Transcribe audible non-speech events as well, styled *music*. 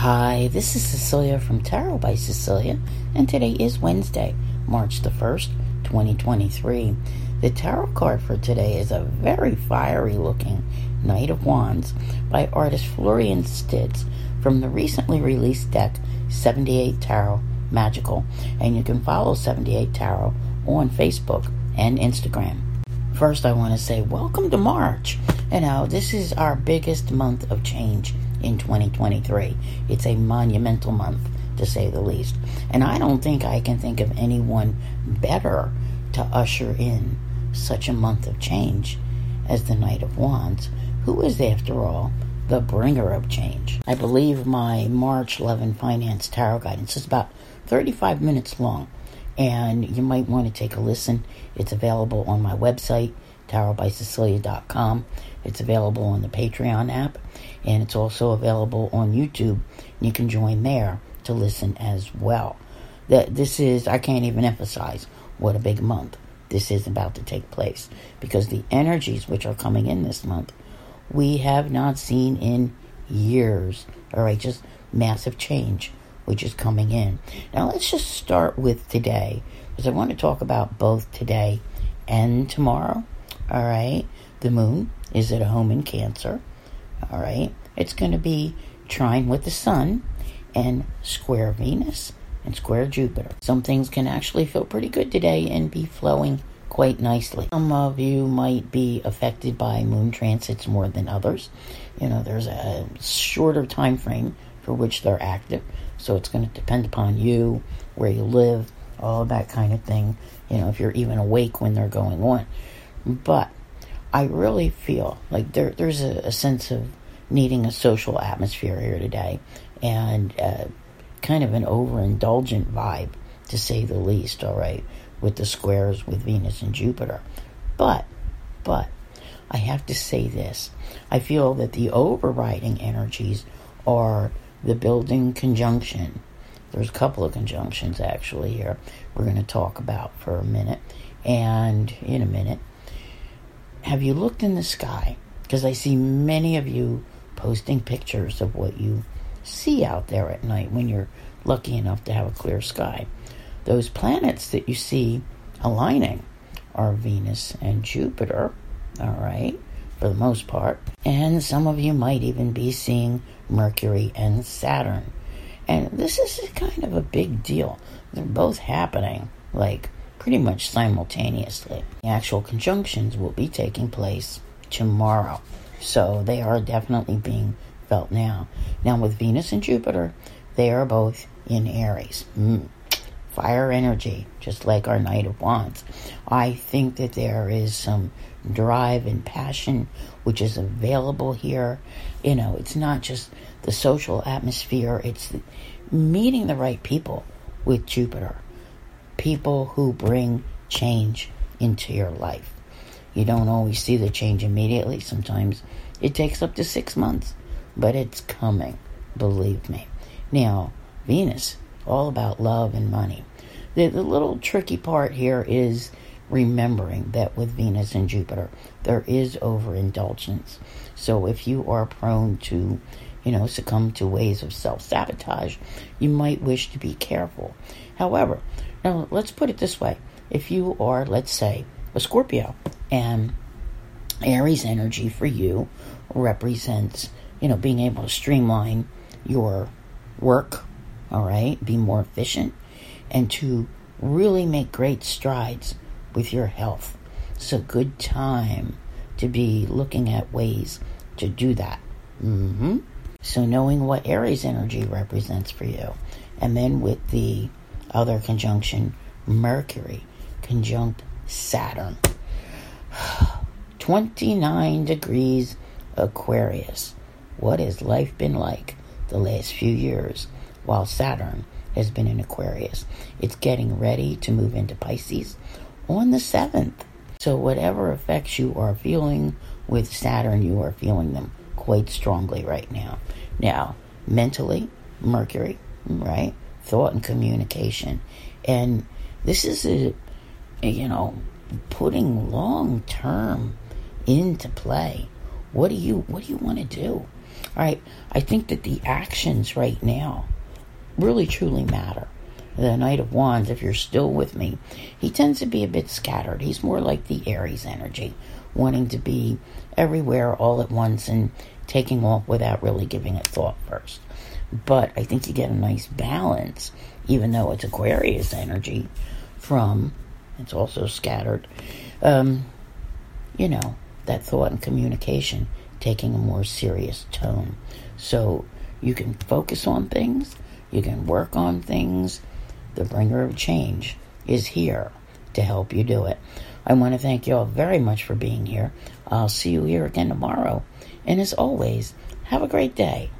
Hi, this is Cecilia from Tarot by Cecilia, and today is Wednesday, March the 1st, 2023. The tarot card for today is a very fiery looking Knight of Wands by artist Florian Stitz from the recently released deck 78 Tarot Magical, and you can follow 78 Tarot on Facebook and Instagram. First, I want to say welcome to March. You know, this is our biggest month of change in 2023. It's a monumental month, to say the least. And I don't think I can think of anyone better to usher in such a month of change as the Knight of Wands, who is, after all, the bringer of change. I believe my March 11 Finance Tarot Guidance is about 35 minutes long, and you might want to take a listen. It's available on my website, tarotbycecilia.com. It's available on the Patreon app, and it's also available on YouTube. You can join there to listen as well. That this is I can't even emphasize what a big month this is about to take place because the energies which are coming in this month we have not seen in years. All right, just massive change which is coming in. Now let's just start with today because I want to talk about both today and tomorrow. All right, the moon is at home in Cancer. All right. It's going to be trine with the sun and square Venus and square Jupiter. Some things can actually feel pretty good today and be flowing quite nicely. Some of you might be affected by moon transits more than others. You know, there's a shorter time frame for which they're active, so it's going to depend upon you, where you live, all that kind of thing. You know, if you're even awake when they're going on. But I really feel like there, there's a, a, sense of needing a social atmosphere here today and uh, kind of an overindulgent vibe, to say the least, all right, with the squares with Venus and Jupiter. But, but, I have to say this. I feel that the overriding energies are the building conjunction. There's a couple of conjunctions actually here we're going to talk about for a minute and in a minute have you looked in the sky? Because I see many of you posting pictures of what you see out there at night when you're lucky enough to have a clear sky. Those planets that you see aligning are Venus and Jupiter, all right, for the most part. And some of you might even be seeing Mercury and Saturn. And this is kind of a big deal. They're both happening like pretty much simultaneously. The actual conjunctions will be taking place tomorrow. So they are definitely being felt now. Now, with Venus and Jupiter, they are both in Aries. Mm. Fire energy, just like our Knight of Wands. I think that there is some drive and passion which is available here. You know, it's not just the social atmosphere, it's meeting the right people with Jupiter people who bring change into your life. You don't always see the change immediately. Sometimes it takes up to six months, but it's coming, believe me. Now, Venus, all about love and money. The, the little tricky part here is remembering that with Venus and Jupiter, there is overindulgence. So if you are prone to, you know, succumb to ways of self sabotage, you might wish to be careful. However, now, let's put it this way. If you are, let's say, a Scorpio, and Aries energy for you represents, you know, being able to streamline your work, all right, be more efficient, and to really make great strides with your health. It's a good time to be looking at ways to do that. Mm-hmm. So, knowing what Aries energy represents for you, and then with the other conjunction Mercury conjunct Saturn. *sighs* 29 degrees Aquarius. What has life been like the last few years while Saturn has been in Aquarius? It's getting ready to move into Pisces on the 7th. So, whatever effects you are feeling with Saturn, you are feeling them quite strongly right now. Now, mentally, Mercury, right? Thought and communication. And this is a, you know, putting long term into play. What do you what do you want to do? All right, I think that the actions right now really truly matter. The Knight of Wands, if you're still with me, he tends to be a bit scattered. He's more like the Aries energy, wanting to be everywhere all at once and taking off without really giving it thought first. But I think you get a nice balance, even though it's Aquarius energy, from it's also scattered. Um, you know, that thought and communication taking a more serious tone. So you can focus on things, you can work on things. The bringer of change is here to help you do it. I want to thank you all very much for being here. I'll see you here again tomorrow. And as always, have a great day.